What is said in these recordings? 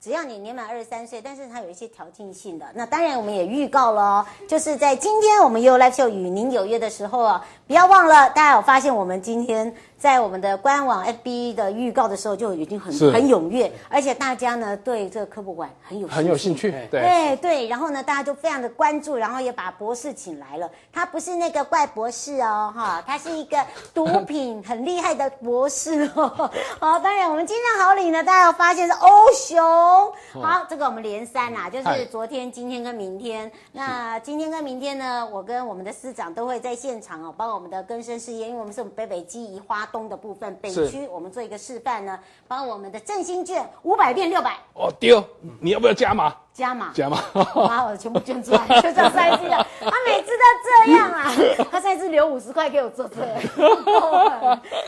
只要你年满二十三岁，但是它有一些条件性的。那当然，我们也预告了哦，就是在今天我们 YOYO Live Show 与您有约的时候啊，不要忘了，大家有发现我们今天。在我们的官网 FB 的预告的时候就已经很很踊跃，而且大家呢对这个科普馆很有很有兴趣，对对对，然后呢大家就非常的关注，然后也把博士请来了。他不是那个怪博士哦，哈，他是一个毒品很厉害的博士哦。好，当然我们今天好礼呢，大家有发现是欧熊。好，这个我们连三呐，就是昨天、今天跟明天。那今天跟明天呢，我跟我们的司长都会在现场哦，帮我们的更生事业，因为我们是我们北北基宜花。东的部分，北区我们做一个示范呢，把我们的振兴券五百变六百哦丢，你要不要加码？加码加码，把我的全部捐出来，就这样三 C 了。他每次都这样啊，他上次留五十块给我做这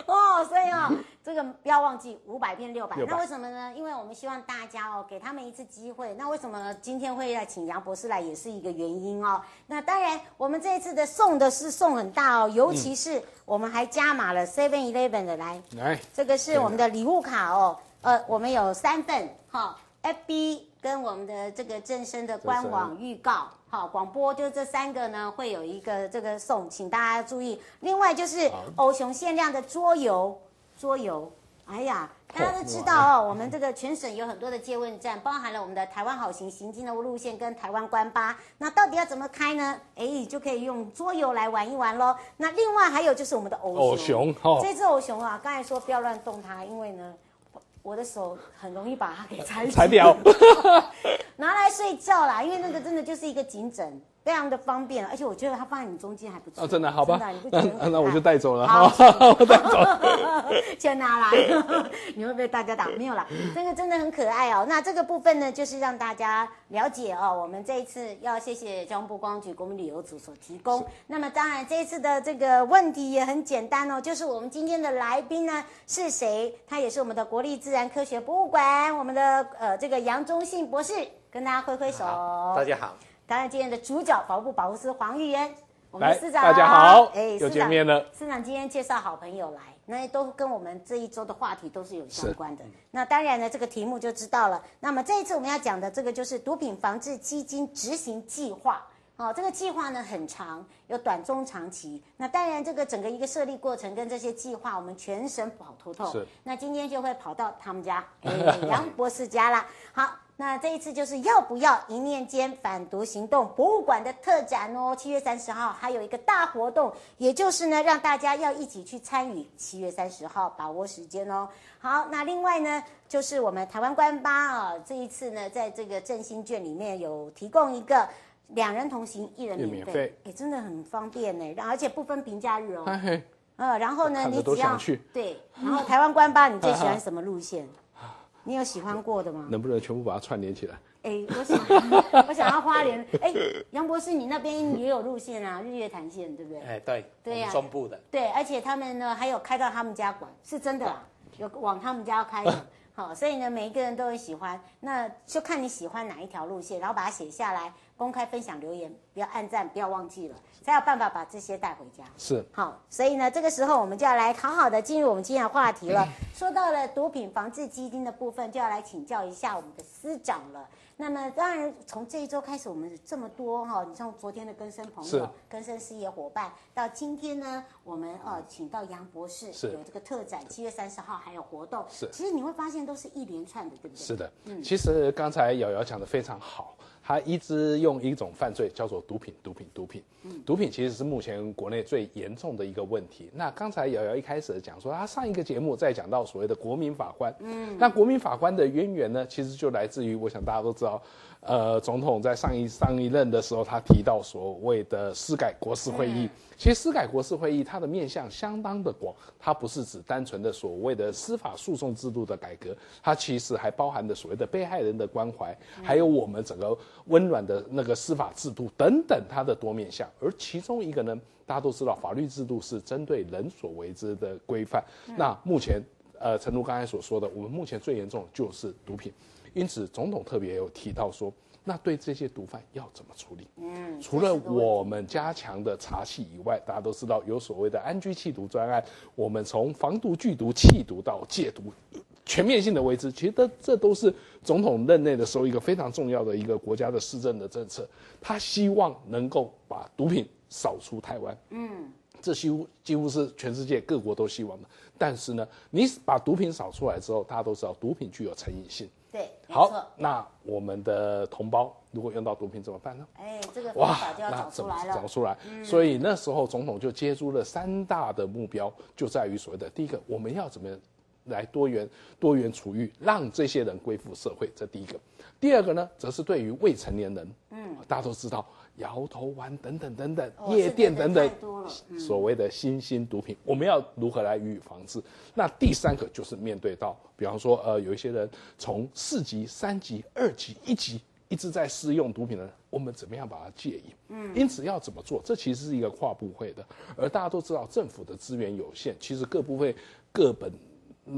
哦，所以哦。这个不要忘记五百变六百，那为什么呢？因为我们希望大家哦，给他们一次机会。那为什么今天会来请杨博士来，也是一个原因哦。那当然，我们这一次的送的是送很大哦，尤其是我们还加码了 Seven Eleven 的来，来，这个是我们的礼物卡哦。呃，我们有三份哈，FB 跟我们的这个正声的官网预告，好广播，就这三个呢会有一个这个送，请大家注意。另外就是欧熊限量的桌游。桌游，哎呀，大家都知道哦，我们这个全省有很多的借问站，包含了我们的台湾好行行经的路线跟台湾关巴，那到底要怎么开呢？哎，就可以用桌游来玩一玩喽。那另外还有就是我们的偶熊，哦、这只偶熊啊，刚才说不要乱动它，因为呢，我的手很容易把它给踩踩掉，拿来睡觉啦，因为那个真的就是一个颈枕。非常的方便，而且我觉得它放在你中间还不错。哦，真的，好吧，那那我就带走了。好，我带走。先拿来，你会被大家打？没有啦，这个真的很可爱哦。那这个部分呢，就是让大家了解哦，我们这一次要谢谢交通部观光局国民旅游组所提供。那么当然，这一次的这个问题也很简单哦，就是我们今天的来宾呢是谁？他也是我们的国立自然科学博物馆，我们的呃这个杨忠信博士，跟大家挥挥手。大家好。当然，今天的主角保护部保护司黄玉渊，我们的司长，大家好，哎，又见面了。司长今天介绍好朋友来，那都跟我们这一周的话题都是有相关的。那当然呢，这个题目就知道了。那么这一次我们要讲的这个就是毒品防治基金执行计划。哦，这个计划呢很长，有短、中、长期。那当然，这个整个一个设立过程跟这些计划，我们全省跑透透。是。那今天就会跑到他们家，哎，杨博士家啦。好。那这一次就是要不要一念间反毒行动博物馆的特展哦，七月三十号还有一个大活动，也就是呢让大家要一起去参与，七月三十号把握时间哦。好，那另外呢就是我们台湾观巴啊，这一次呢在这个振兴券里面有提供一个两人同行一人免费，也真的很方便呢，而且不分平假日哦。嗯、呃，然后呢你只要对，然后台湾观巴你最喜欢什么路线？你有喜欢过的吗？能不能全部把它串联起来？哎，我想，我想要花莲。哎，杨博士，你那边也有路线啊，日月潭线，对不对？哎，对，对呀，中部的。对，而且他们呢还有开到他们家馆，是真的啦，有往他们家开的。好，所以呢每一个人都很喜欢，那就看你喜欢哪一条路线，然后把它写下来，公开分享留言，不要按赞，不要忘记了，才有办法把这些带回家。是好，所以呢，这个时候我们就要来好好的进入我们今天的话题了。说到了毒品防治基金的部分，就要来请教一下我们的司长了。那么当然，从这一周开始，我们这么多哈，你像昨天的更生朋友、更生事业伙伴，到今天呢，我们呃请到杨博士有这个特展，七月三十号还有活动。是，其实你会发现都是一连串的，对不对？是的，嗯，其实刚才瑶瑶讲的非常好。他一直用一种犯罪叫做毒品，毒品，毒品。嗯，毒品其实是目前国内最严重的一个问题。那刚才瑶瑶一开始讲说，他上一个节目在讲到所谓的国民法官。嗯，那国民法官的渊源呢，其实就来自于，我想大家都知道。呃，总统在上一上一任的时候，他提到所谓的司改国事会议。其实司改国事会议，它的面向相当的广，它不是指单纯的所谓的司法诉讼制度的改革，它其实还包含的所谓的被害人的关怀，还有我们整个温暖的那个司法制度等等，它的多面向。而其中一个呢，大家都知道，法律制度是针对人所为之的规范。那目前，呃，诚如刚才所说的，我们目前最严重的就是毒品。因此，总统特别有提到说，那对这些毒贩要怎么处理？嗯，除了我们加强的查缉以外，大家都知道有所谓的安居弃毒专案，我们从防毒、拒毒、弃毒到戒毒，全面性的为之。其实这这都是总统任内的时候一个非常重要的一个国家的施政的政策。他希望能够把毒品扫出台湾。嗯，这几乎几乎是全世界各国都希望的。但是呢，你把毒品扫出来之后，大家都知道毒品具有成瘾性。对，好，那我们的同胞如果用到毒品怎么办呢？哎，这个哇，那怎么找出来了。找出来，嗯、所以那时候总统就接出了三大的目标，就在于所谓的第一个，我们要怎么样来多元多元处遇，让这些人归附社会，这第一个。第二个呢，则是对于未成年人，嗯，大家都知道。摇头丸等等等等，夜店等等，所谓的新兴毒品，我们要如何来予以防治？那第三个就是面对到，比方说，呃，有一些人从四级、三级、二级、一级一直在试用毒品的人，我们怎么样把它戒瘾？嗯，因此要怎么做？这其实是一个跨部会的，而大家都知道，政府的资源有限，其实各部会各本。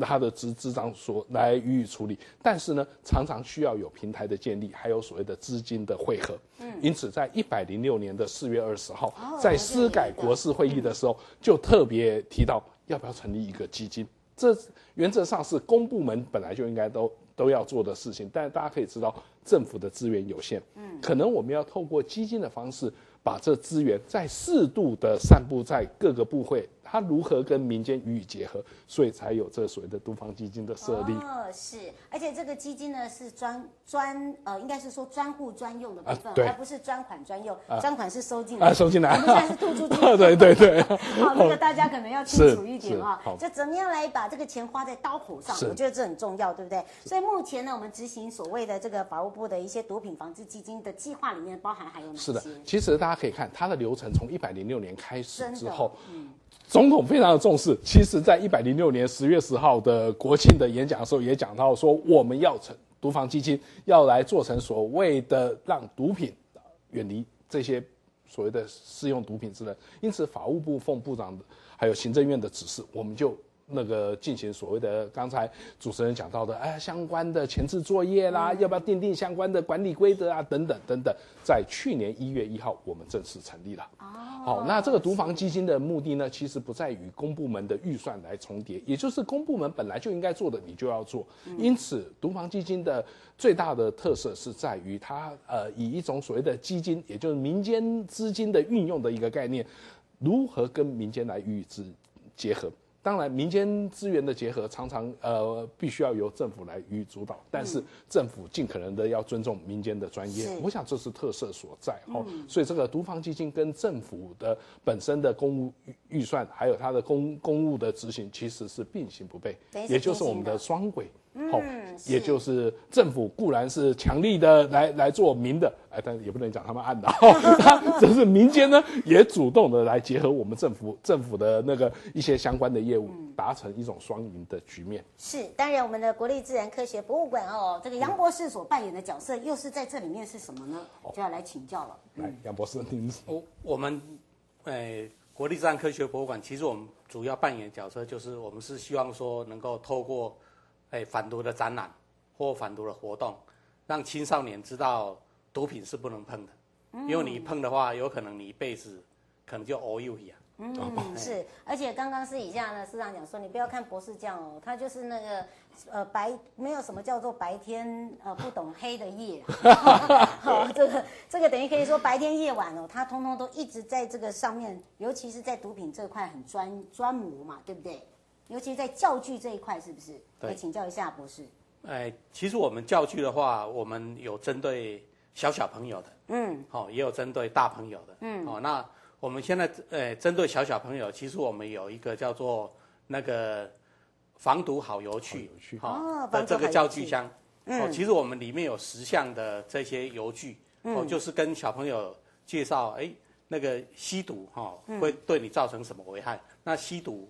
他的执执掌所来予以处理，但是呢，常常需要有平台的建立，还有所谓的资金的汇合。嗯，因此在一百零六年的四月二十号，在司改国事会议的时候，就特别提到要不要成立一个基金。这原则上是公部门本来就应该都都要做的事情，但是大家可以知道，政府的资源有限，嗯，可能我们要透过基金的方式，把这资源再适度的散布在各个部会。它如何跟民间予以结合，所以才有这所谓的毒防基金的设立。哦，是，而且这个基金呢是专专呃，应该是说专户专用的部分，而不是专款专用。专款是收进来，收进来，我们现在是吐出去。对 对对。好，那个大家可能要清楚一点啊，就怎么样来把这个钱花在刀口上，我觉得这很重要，对不对？所以目前呢，我们执行所谓的这个法务部的一些毒品防治基金的计划里面，包含还有哪些？是的，其实大家可以看它的流程，从一百零六年开始之后，嗯。总统非常的重视，其实，在一百零六年十月十号的国庆的演讲的时候，也讲到说，我们要成毒防基金，要来做成所谓的让毒品远离这些所谓的适用毒品之人。因此，法务部奉部长还有行政院的指示，我们就。那个进行所谓的刚才主持人讲到的，哎，相关的前置作业啦，要不要订定相关的管理规则啊，等等等等，在去年一月一号，我们正式成立了。哦，好，那这个毒房基金的目的呢，其实不在于公部门的预算来重叠，也就是公部门本来就应该做的，你就要做。因此，毒房基金的最大的特色是在于它，呃，以一种所谓的基金，也就是民间资金的运用的一个概念，如何跟民间来予以之结合。当然，民间资源的结合常常呃必须要由政府来予以主导，但是政府尽可能的要尊重民间的专业，我想这是特色所在哦。所以这个独房基金跟政府的本身的公务预算，还有它的公公务的执行，其实是并行不悖，也就是我们的双轨。好，也就是政府固然是强力的来来做民的，哎，但也不能讲他们暗的，哈，只是民间呢也主动的来结合我们政府政府的那个一些相关的业务，达成一种双赢的局面。是，当然我们的国立自然科学博物馆哦，这个杨博士所扮演的角色又是在这里面是什么呢？就要来请教了。来，杨博士，您我我们，哎，国立自然科学博物馆其实我们主要扮演的角色就是我们是希望说能够透过。哎，反毒的展览或反毒的活动，让青少年知道毒品是不能碰的。嗯、因为你碰的话，有可能你一辈子可能就 all you 一样。嗯，是，而且刚刚私底下呢，市长讲说，你不要看博士这样哦，他就是那个呃白，没有什么叫做白天呃不懂黑的夜，好，这个这个等于可以说白天夜晚哦，他通通都一直在这个上面，尤其是在毒品这块很专专模嘛，对不对？尤其是在教具这一块，是不是？对，请教一下博士。哎，其实我们教具的话，我们有针对小小朋友的，嗯，好，也有针对大朋友的，嗯，哦，那。我们现在呃，针对小小朋友，其实我们有一个叫做那个防毒好游具，哦，的这个教具箱，哦，其实我们里面有十项的这些游具，哦，就是跟小朋友介绍，哎，那个吸毒哈会对你造成什么危害？那吸毒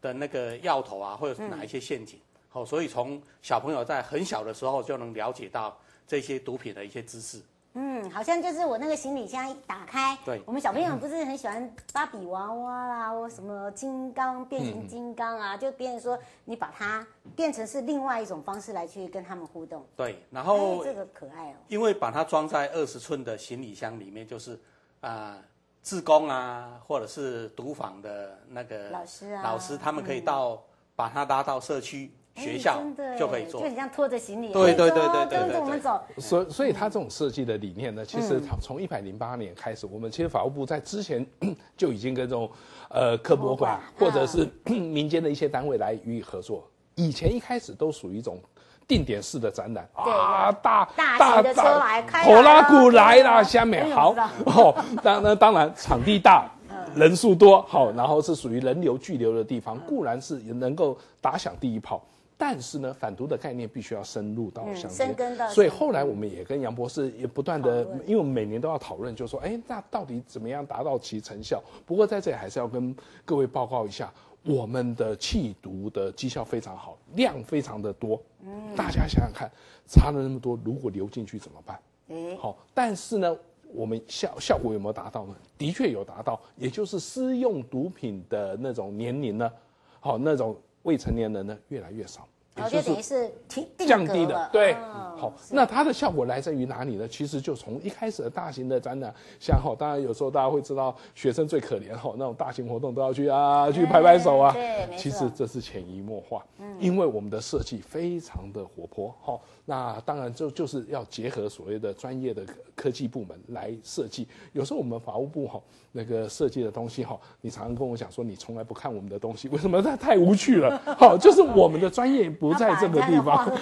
的那个药头啊，或者是哪一些陷阱？好，所以从小朋友在很小的时候就能了解到这些毒品的一些知识。嗯，好像就是我那个行李箱一打开，对，我们小朋友不是很喜欢芭比娃娃啦，或什么金刚变形金刚啊，嗯、就变成说你把它变成是另外一种方式来去跟他们互动。对，然后、哎、这个可爱哦，因为把它装在二十寸的行李箱里面，就是啊、呃，志工啊，或者是读房的那个老师啊，老师他们可以到、嗯、把他拉到社区。学校就可以做，就很像拖着行李，对对对对对，跟着我们走。所，所以他这种设计的理念呢，其实从一百零八年开始，我们其实法务部在之前 就已经跟这种呃科博馆或者是 民间的一些单位来予以合作。以前一开始都属于一种定点式的展览啊，大大的车来开，拖拉鼓来了，下面好哦。当那当然场地大，人数多，好，然后是属于人流聚流的地方，固然是能够打响第一炮。但是呢，反毒的概念必须要深入到乡间，嗯、所以后来我们也跟杨博士也不断的，因为我们每年都要讨论，就是说，哎，那到底怎么样达到其成效？不过在这里还是要跟各位报告一下，我们的气毒的绩效非常好，量非常的多。嗯，大家想想看，查了那么多，如果流进去怎么办？嗯，好，但是呢，我们效效果有没有达到呢？的确有达到，也就是私用毒品的那种年龄呢，好那种。未成年人呢，越来越少，也就等于是降低的。对，好，那它的效果来自于哪里呢？其实就从一开始的大型的展览，像哈，当然有时候大家会知道学生最可怜哈，那种大型活动都要去啊，去拍拍手啊。对，其实这是潜移默化，嗯因为我们的设计非常的活泼哈。那当然就就是要结合所谓的专业的科技部门来设计。有时候我们法务部哈那个设计的东西哈，你常常跟我讲说你从来不看我们的东西，为什么？它太无趣了。好，就是我们的专业不在这个地方。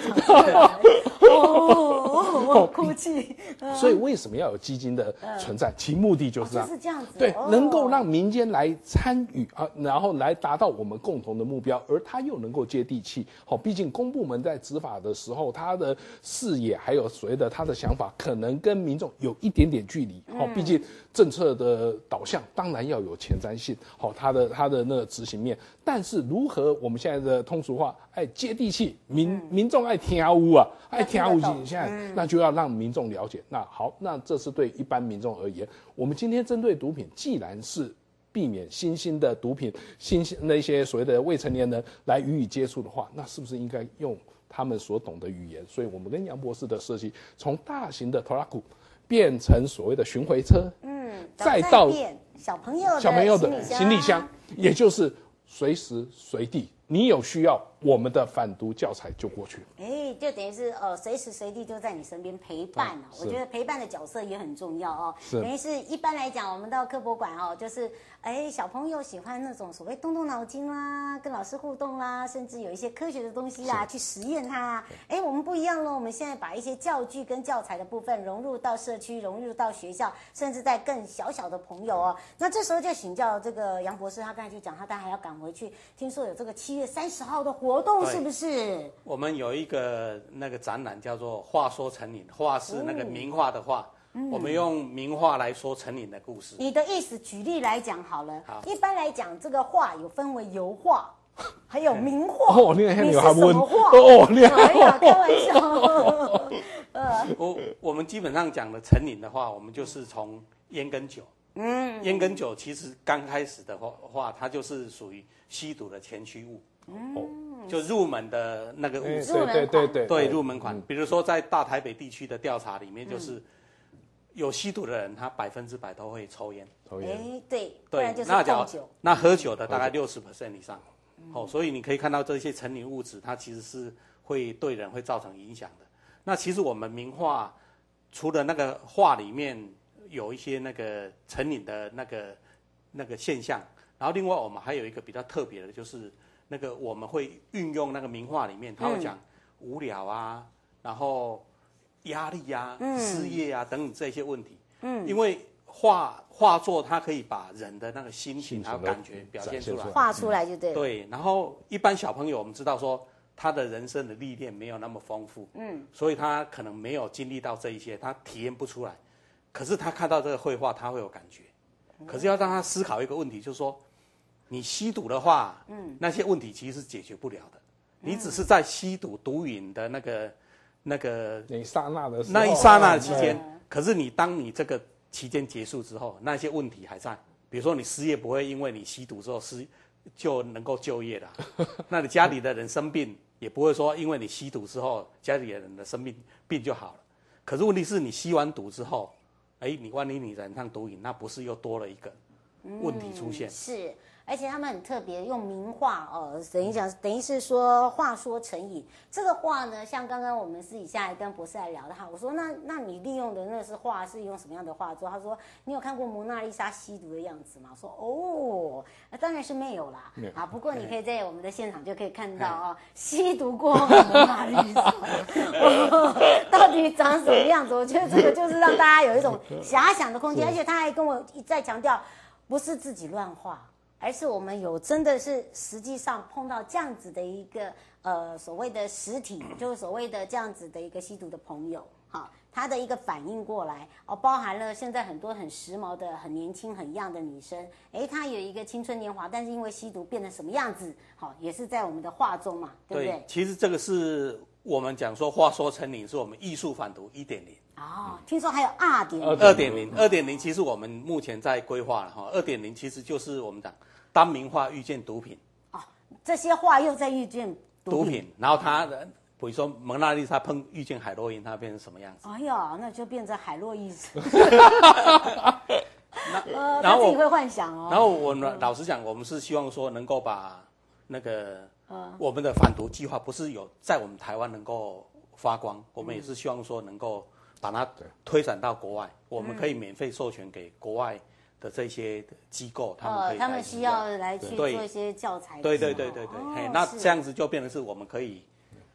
哦，哭泣。所以为什么要有基金的存在？其目的就是这样。是这样子。对，能够让民间来参与啊，然后来达到我们共同的目标，而它又能够接地气。好，毕竟公部门在执法的时候，他的视野还有所谓的他的想法，可能跟民众有一点点距离。好，毕竟政策的导向当然要有前瞻性。好，它的它的那个执行面，但是如何我们现在的通俗话，哎，接地气，民民众爱听乌啊，爱听乌现在那就要让民众了解。那好，那这是对一般民众而言，我们今天针对毒品，既然是避免新兴的毒品、新兴那些所谓的未成年人来予以接触的话，那是不是应该用？他们所懂的语言，所以我们跟杨博士的设计，从大型的拖拉库变成所谓的巡回车，嗯，再到小朋友小朋友的行李箱，也就是随时随地你有需要。我们的反毒教材就过去了，哎，就等于是呃，随时随地就在你身边陪伴了。我觉得陪伴的角色也很重要哦。是，等于是一般来讲，我们到科博馆哦，就是哎，小朋友喜欢那种所谓动动脑筋啦，跟老师互动啦，甚至有一些科学的东西啊，去实验它啊。哎，我们不一样喽，我们现在把一些教具跟教材的部分融入到社区，融入到学校，甚至在更小小的朋友哦。那这时候就请教这个杨博士，他刚才就讲，他当然还要赶回去。听说有这个七月三十号的活。活动是不是？我们有一个那个展览叫做“话说成瘾”，话是那个名画的画。嗯、我们用名画来说成瘾的故事。你的意思，举例来讲好了。好，一般来讲，这个画有分为油画，还有名画。哦，你是什么画？哦，你好，开玩笑。呃我我们基本上讲的成瘾的话，我们就是从烟跟酒。嗯，烟跟酒其实刚开始的话，话它就是属于吸毒的前驱物。嗯，就入门的那个物质，对对对对，对入门款。比如说在大台北地区的调查里面，就是有吸毒的人，他百分之百都会抽烟。抽烟。哎，对，对，就是那叫酒。那喝酒的大概六十 percent 以上。哦，所以你可以看到这些成瘾物质，它其实是会对人会造成影响的。那其实我们名画除了那个画里面有一些那个成瘾的那个那个现象，然后另外我们还有一个比较特别的，就是那个我们会运用那个名画里面，他会讲无聊啊，然后压力啊、失业啊等等这些问题。嗯，因为画画作它可以把人的那个心情还有感觉表现出来，画出来就对了。对，然后一般小朋友我们知道说。他的人生的历练没有那么丰富，嗯，所以他可能没有经历到这一些，他体验不出来。可是他看到这个绘画，他会有感觉。可是要让他思考一个问题，就是说，你吸毒的话，嗯，那些问题其实是解决不了的。你只是在吸毒毒瘾的那个那个那一刹那的那一刹那的期间，可是你当你这个期间结束之后，那些问题还在。比如说你失业不会因为你吸毒之后失就能够就业了，那你家里的人生病。也不会说，因为你吸毒之后，家里人的生病病就好了。可是问题是你吸完毒之后，哎，你万一你染上毒瘾，那不是又多了一个问题出现？嗯、是。而且他们很特别，用名画哦，等于讲，等于是说话说成瘾。这个画呢，像刚刚我们私底下来跟博士来聊的哈，我说那那你利用的那是画是用什么样的画作？他说你有看过蒙娜丽莎吸毒的样子吗？我说哦，那当然是没有啦。啊，不过你可以在我们的现场就可以看到啊、哦，吸毒过后的蒙娜丽莎、哦，到底长什么样子？我觉得这个就是让大家有一种遐想的空间。而且他还跟我一再强调，不是自己乱画。而是我们有真的是实际上碰到这样子的一个呃所谓的实体，就是所谓的这样子的一个吸毒的朋友，哈，他的一个反应过来哦，包含了现在很多很时髦的、很年轻、很 young 的女生，诶，她有一个青春年华，但是因为吸毒变成什么样子，好，也是在我们的画中嘛，对不对？对，其实这个是我们讲说话说成瘾，是我们艺术反毒一点零。哦，听说还有二点零。二点零，二点零，其实我们目前在规划了哈。二点零其实就是我们讲。单名画遇见毒品，哦，这些画又在遇见毒品，毒品然后他，比如说蒙娜丽莎碰遇见海洛因，它变成什么样子？哎呀，那就变成海洛因。呃然后自己会幻想哦。然后我们老实讲，我们是希望说能够把那个我们的反毒计划，不是有在我们台湾能够发光，我们也是希望说能够把它推展到国外，我们可以免费授权给国外。的这些机构，他们可以、呃，他们需要来去做一些教材。对对对对对，那这样子就变成是我们可以，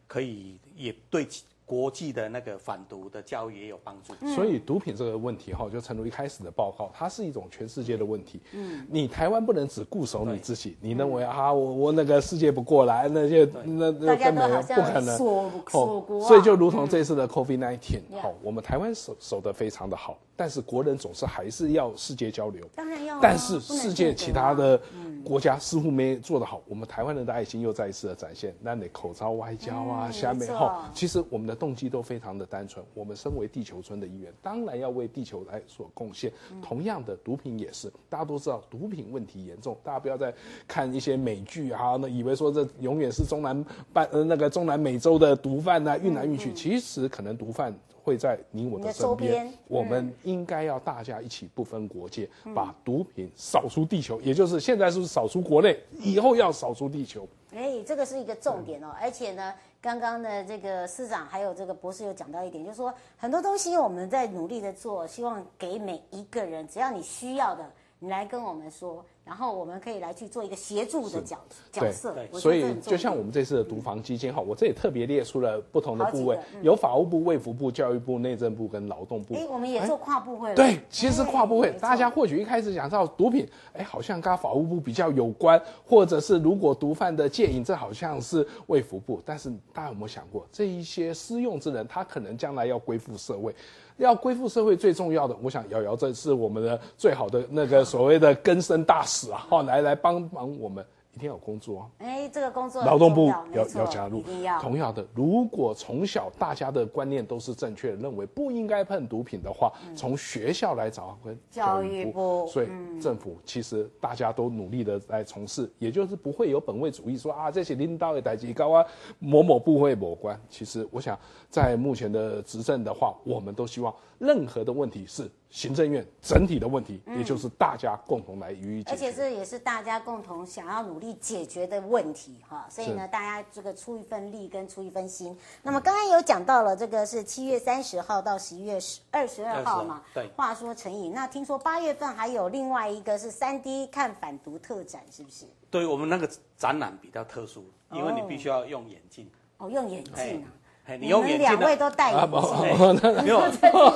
可以也对。国际的那个反毒的教育也有帮助，所以毒品这个问题哈，就诚如一开始的报告，它是一种全世界的问题。嗯，你台湾不能只固守你自己，你认为啊，我我那个世界不过来，那些那那根本不可能。锁锁国，所以就如同这次的 COVID-19，好，我们台湾守守得非常的好，但是国人总是还是要世界交流。当然要。但是世界其他的国家似乎没做得好，我们台湾人的爱心又再一次的展现。那你口罩外交啊，下面哈，其实我们的。动机都非常的单纯。我们身为地球村的一员，当然要为地球来所贡献。同样的，毒品也是。大家都知道，毒品问题严重。大家不要再看一些美剧啊，那以为说这永远是中南半呃那个中南美洲的毒贩啊运来运去。其实可能毒贩会在你我的身边。我们应该要大家一起不分国界，把毒品扫出地球。也就是现在是扫出国内，以后要扫出地球。哎，这个是一个重点哦，而且呢。刚刚的这个市长还有这个博士有讲到一点，就是说很多东西我们在努力的做，希望给每一个人，只要你需要的，你来跟我们说。然后我们可以来去做一个协助的角角色，所以就像我们这次的毒防基金哈，我这里特别列出了不同的部位，有法务部、卫福部、教育部、内政部跟劳动部。哎，我们也做跨部会了。对，其实跨部会，大家或许一开始想到毒品，哎，好像跟法务部比较有关，或者是如果毒贩的戒瘾，这好像是卫福部。但是大家有没有想过，这一些私用之人，他可能将来要归附社会。要恢复社会最重要的，我想瑶瑶这是我们的最好的那个所谓的根生大使啊，哈，来来帮忙我们。一定要有工作。哎，这个工作劳动部要要要加入。要。同样的，如果从小大家的观念都是正确的，认为不应该碰毒品的话，从学校来找跟教育部，所以政府其实大家都努力的来从事，也就是不会有本位主义说啊，这些领导的代级高啊，某某部会某官。其实我想，在目前的执政的话，我们都希望任何的问题是。行政院整体的问题，也就是大家共同来予以解决，而且这也是大家共同想要努力解决的问题哈。所以呢，大家这个出一份力跟出一份心。那么刚刚有讲到了，这个是七月三十号到十一月十二十二号嘛？对。话说成瘾，那听说八月份还有另外一个是三 D 看反毒特展，是不是？对，我们那个展览比较特殊，因为你必须要用眼镜。哦，用眼镜啊？哎，你用眼镜。两位都戴眼镜。没有。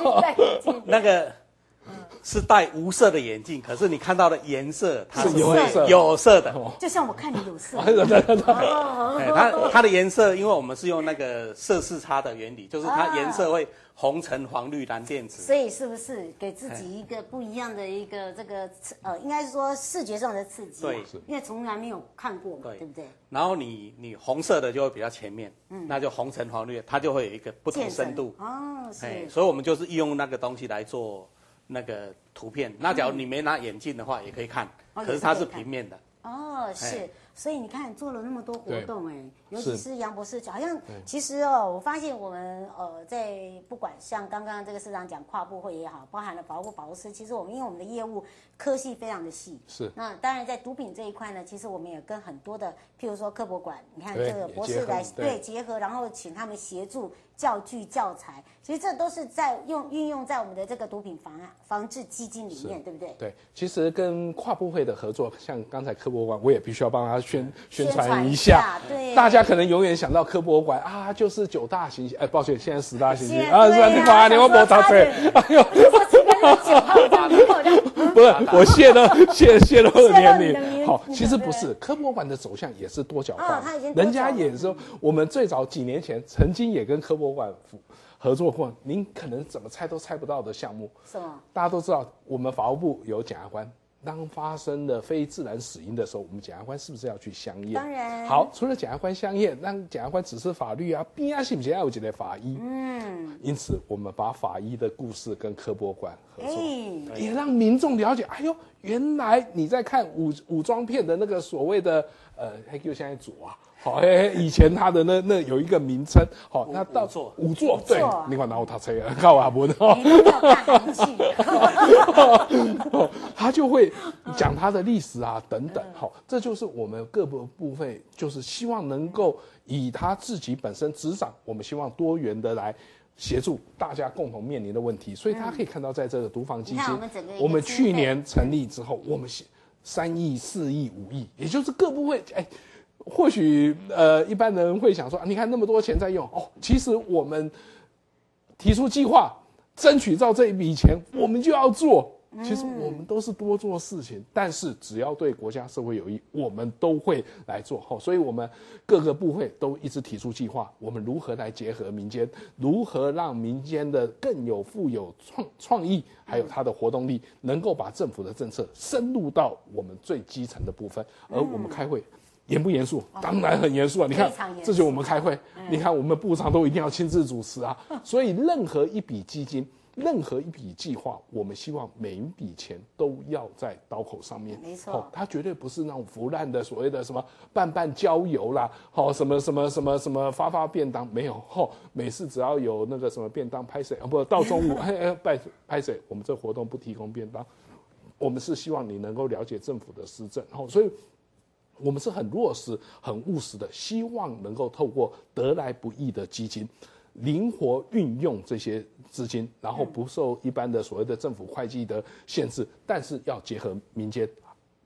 那个。是戴无色的眼镜，可是你看到的颜色它是有色有色的，就像我看你有色。它它的颜色，因为我们是用那个色视差的原理，就是它颜色会红橙黄绿蓝靛紫。所以是不是给自己一个不一样的一个这个呃，应该是说视觉上的刺激？对，因为从来没有看过嘛，对不对？然后你你红色的就会比较前面，嗯，那就红橙黄绿，它就会有一个不同深度。哦，是。所以我们就是用那个东西来做。那个图片，那假如你没拿眼镜的话，也可以看，可是它是平面的。哦，是。所以你看做了那么多活动，哎，尤其是杨博士，好像其实哦，我发现我们呃，在不管像刚刚这个市长讲跨部会也好，包含了保护保护师，其实我们因为我们的业务科系非常的细，是。那当然在毒品这一块呢，其实我们也跟很多的，譬如说科博馆，你看这个博士来对结合，然后请他们协助教具教材，其实这都是在用运用在我们的这个毒品防防治基金里面，对不对？对，其实跟跨部会的合作，像刚才科博馆，我也必须要帮他。宣宣传一下，对，大家可能永远想到科博馆啊，就是九大行星，哎，抱歉，现在十大行星。啊，是吧？你把你们莫打嘴，哎呦，不是，我泄露泄泄露了年龄。好，其实不是，科博馆的走向也是多角化，人家也说，我们最早几年前曾经也跟科博馆合作过，您可能怎么猜都猜不到的项目，什么？大家都知道，我们法务部有检察官。当发生了非自然死因的时候，我们检察官是不是要去相验？当然。好，除了检察官相验，让检察官指示法律啊，边啊是不是要有几类法医？嗯。因此，我们把法医的故事跟科博馆合作，欸、也让民众了解。哎呦，原来你在看武武装片的那个所谓的呃，还给我现在组啊。好，哎，以前他的那那有一个名称，好，那到座。五座，对，你看然后他车啊靠阿文哈，他就会讲他的历史啊。等 等，好，这就是我们各个部分，就是希望能够以他自己本身执掌，我们希望多元的来协助大家共同面临的问题，所以大家可以看到，在这个毒房基金，我们去年成立之后，我们三亿、四亿、五亿，也就是各部会，哎。或许呃，一般人会想说，你看那么多钱在用哦，其实我们提出计划，争取到这一笔钱，我们就要做。其实我们都是多做事情，但是只要对国家社会有益，我们都会来做。好，所以我们各个部会都一直提出计划，我们如何来结合民间，如何让民间的更有富有创创意，还有它的活动力，能够把政府的政策深入到我们最基层的部分，而我们开会。严不严肃？当然很严肃啊！你看，这就我们开会，你看我们部长都一定要亲自主持啊。所以，任何一笔基金，任何一笔计划，我们希望每一笔钱都要在刀口上面。没错，它绝对不是那种腐烂的所谓的什么办办郊游啦，好什么什么什么什么发发便当没有。吼，每次只要有那个什么便当拍谁啊？不到中午，哎哎，拜拍谁？我们这活动不提供便当，我们是希望你能够了解政府的施政。吼，所以。我们是很落实、很务实的，希望能够透过得来不易的基金，灵活运用这些资金，然后不受一般的所谓的政府会计的限制，但是要结合民间。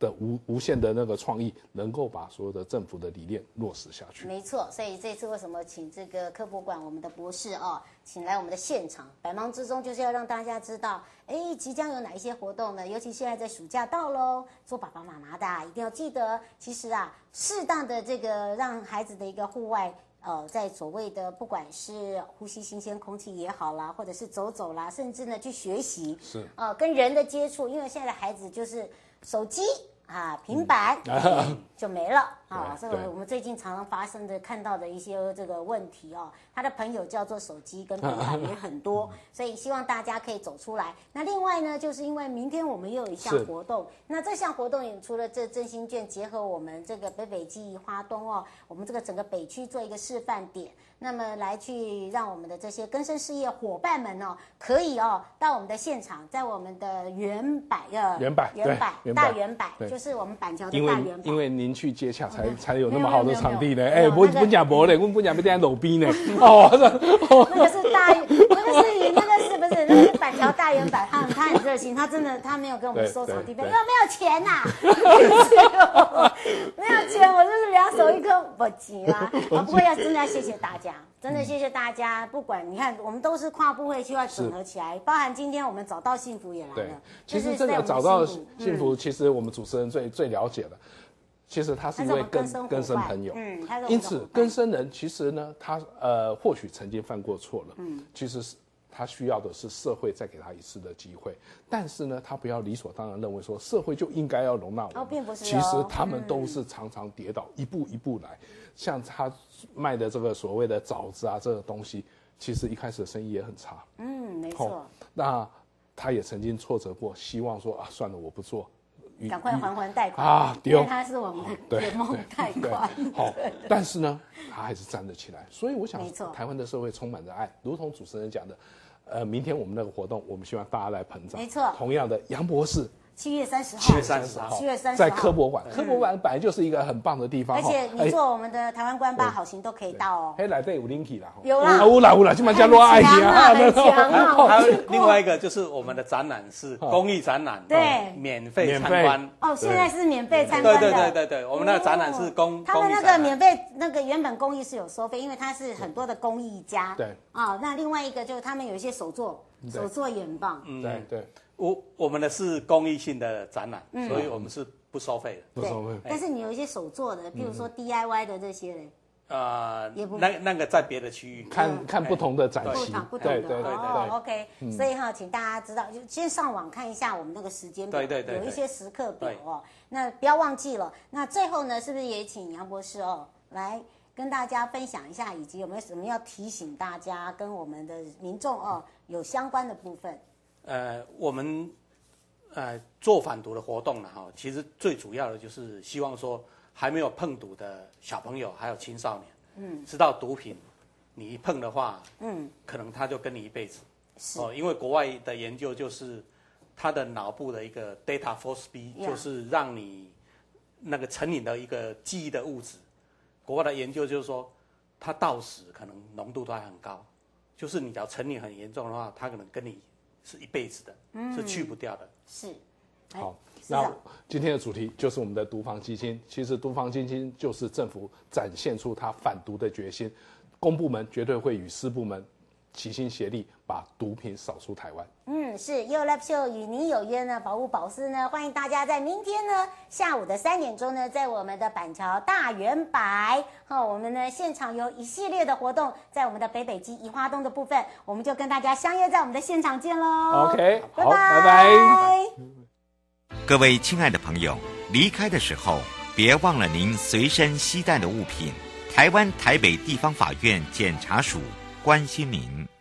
的无无限的那个创意，能够把所有的政府的理念落实下去。没错，所以这次为什么请这个科博馆我们的博士哦，请来我们的现场，百忙之中就是要让大家知道，哎，即将有哪一些活动呢？尤其现在在暑假到喽，做爸爸妈妈的一定要记得，其实啊，适当的这个让孩子的一个户外，呃，在所谓的不管是呼吸新鲜空气也好啦，或者是走走啦，甚至呢去学习，是，呃，跟人的接触，因为现在的孩子就是手机。啊平板、嗯、就没了啊。这个我们最近常常发生的看到的一些这个问题哦，他的朋友叫做手机跟平板也很多，所以希望大家可以走出来。那另外呢，就是因为明天我们又有一项活动，那这项活动也除了这振兴券结合我们这个北北记忆花东哦，我们这个整个北区做一个示范点。那么来去让我们的这些根生事业伙伴们哦，可以哦到我们的现场，在我们的原百呃原百原百大原百，就是我们板桥的大原百。因为您去接洽才才有那么好的场地呢。哎，不不讲博嘞，问不讲被大家搂逼呢。哦，那个是大，那个是板桥大圆百？他他很热心，他真的他没有跟我们收场地费，因为没有钱呐，没有钱，我就是两手一颗不急啦。不过要真的要谢谢大家。真的谢谢大家，不管你看，我们都是跨部会需要整合起来，包含今天我们找到幸福也来了。对，其实真的找到幸福，其实我们主持人最最了解的，其实他是一位更更生朋友。嗯，因此更生人其实呢，他呃或许曾经犯过错了，嗯，其实是他需要的是社会再给他一次的机会，但是呢，他不要理所当然认为说社会就应该要容纳我。哦，并不是。其实他们都是常常跌倒，一步一步来。像他卖的这个所谓的枣子啊，这个东西，其实一开始的生意也很差。嗯，没错。那他也曾经挫折过，希望说啊，算了，我不做，赶快还还贷款啊，因为他是我们的圆梦贷款。好，但是呢，他还是站得起来。所以我想，台湾的社会充满着爱，如同主持人讲的，呃，明天我们那个活动，我们希望大家来捧场。没错。同样的，杨博士。七月三十号，七月三十号，七月三十号，在科博馆，科博馆本来就是一个很棒的地方，而且你坐我们的台湾观霸好行都可以到哦。可以来这有 linky 啦，有啦，有啦有啦，今晚加入爱情啊，很强啊。还有另外一个就是我们的展览是公益展览，对，免费参观。哦，现在是免费参观的。对对对对对，我们那个展览是公，他们那个免费那个原本公益是有收费，因为它是很多的公益家。对。啊，那另外一个就是他们有一些手作，手作也很棒。嗯，对对。我我们的是公益性的展览，所以我们是不收费的。不收费。但是你有一些手做的，譬如说 DIY 的这些人，呃，也不那那个在别的区域看看不同的展期，不同的哦。OK，所以哈，请大家知道，就先上网看一下我们那个时间表，对对对，有一些时刻表哦。那不要忘记了。那最后呢，是不是也请杨博士哦来跟大家分享一下，以及有没有什么要提醒大家跟我们的民众哦有相关的部分？呃，我们呃做反毒的活动呢，哈，其实最主要的就是希望说，还没有碰毒的小朋友还有青少年，嗯，知道毒品，你一碰的话，嗯，可能他就跟你一辈子，是。哦，因为国外的研究就是，他的脑部的一个 data force B，就是让你那个成瘾的一个记忆的物质，国外的研究就是说，他到死可能浓度都还很高，就是你只要成瘾很严重的话，他可能跟你。是一辈子的，嗯、是去不掉的。是，好，那今天的主题就是我们的毒防基金。其实毒防基金就是政府展现出他反毒的决心，公部门绝对会与私部门齐心协力，把毒品扫出台湾。嗯，是 You Love Show 与您有约呢，保护保私呢，欢迎大家在明天呢下午的三点钟呢，在我们的板桥大圆白，好，我们呢现场有一系列的活动，在我们的北北基宜花东的部分，我们就跟大家相约在我们的现场见喽。OK，拜拜拜拜。各位亲爱的朋友，离开的时候别忘了您随身携带的物品。台湾台北地方法院检察署关心您。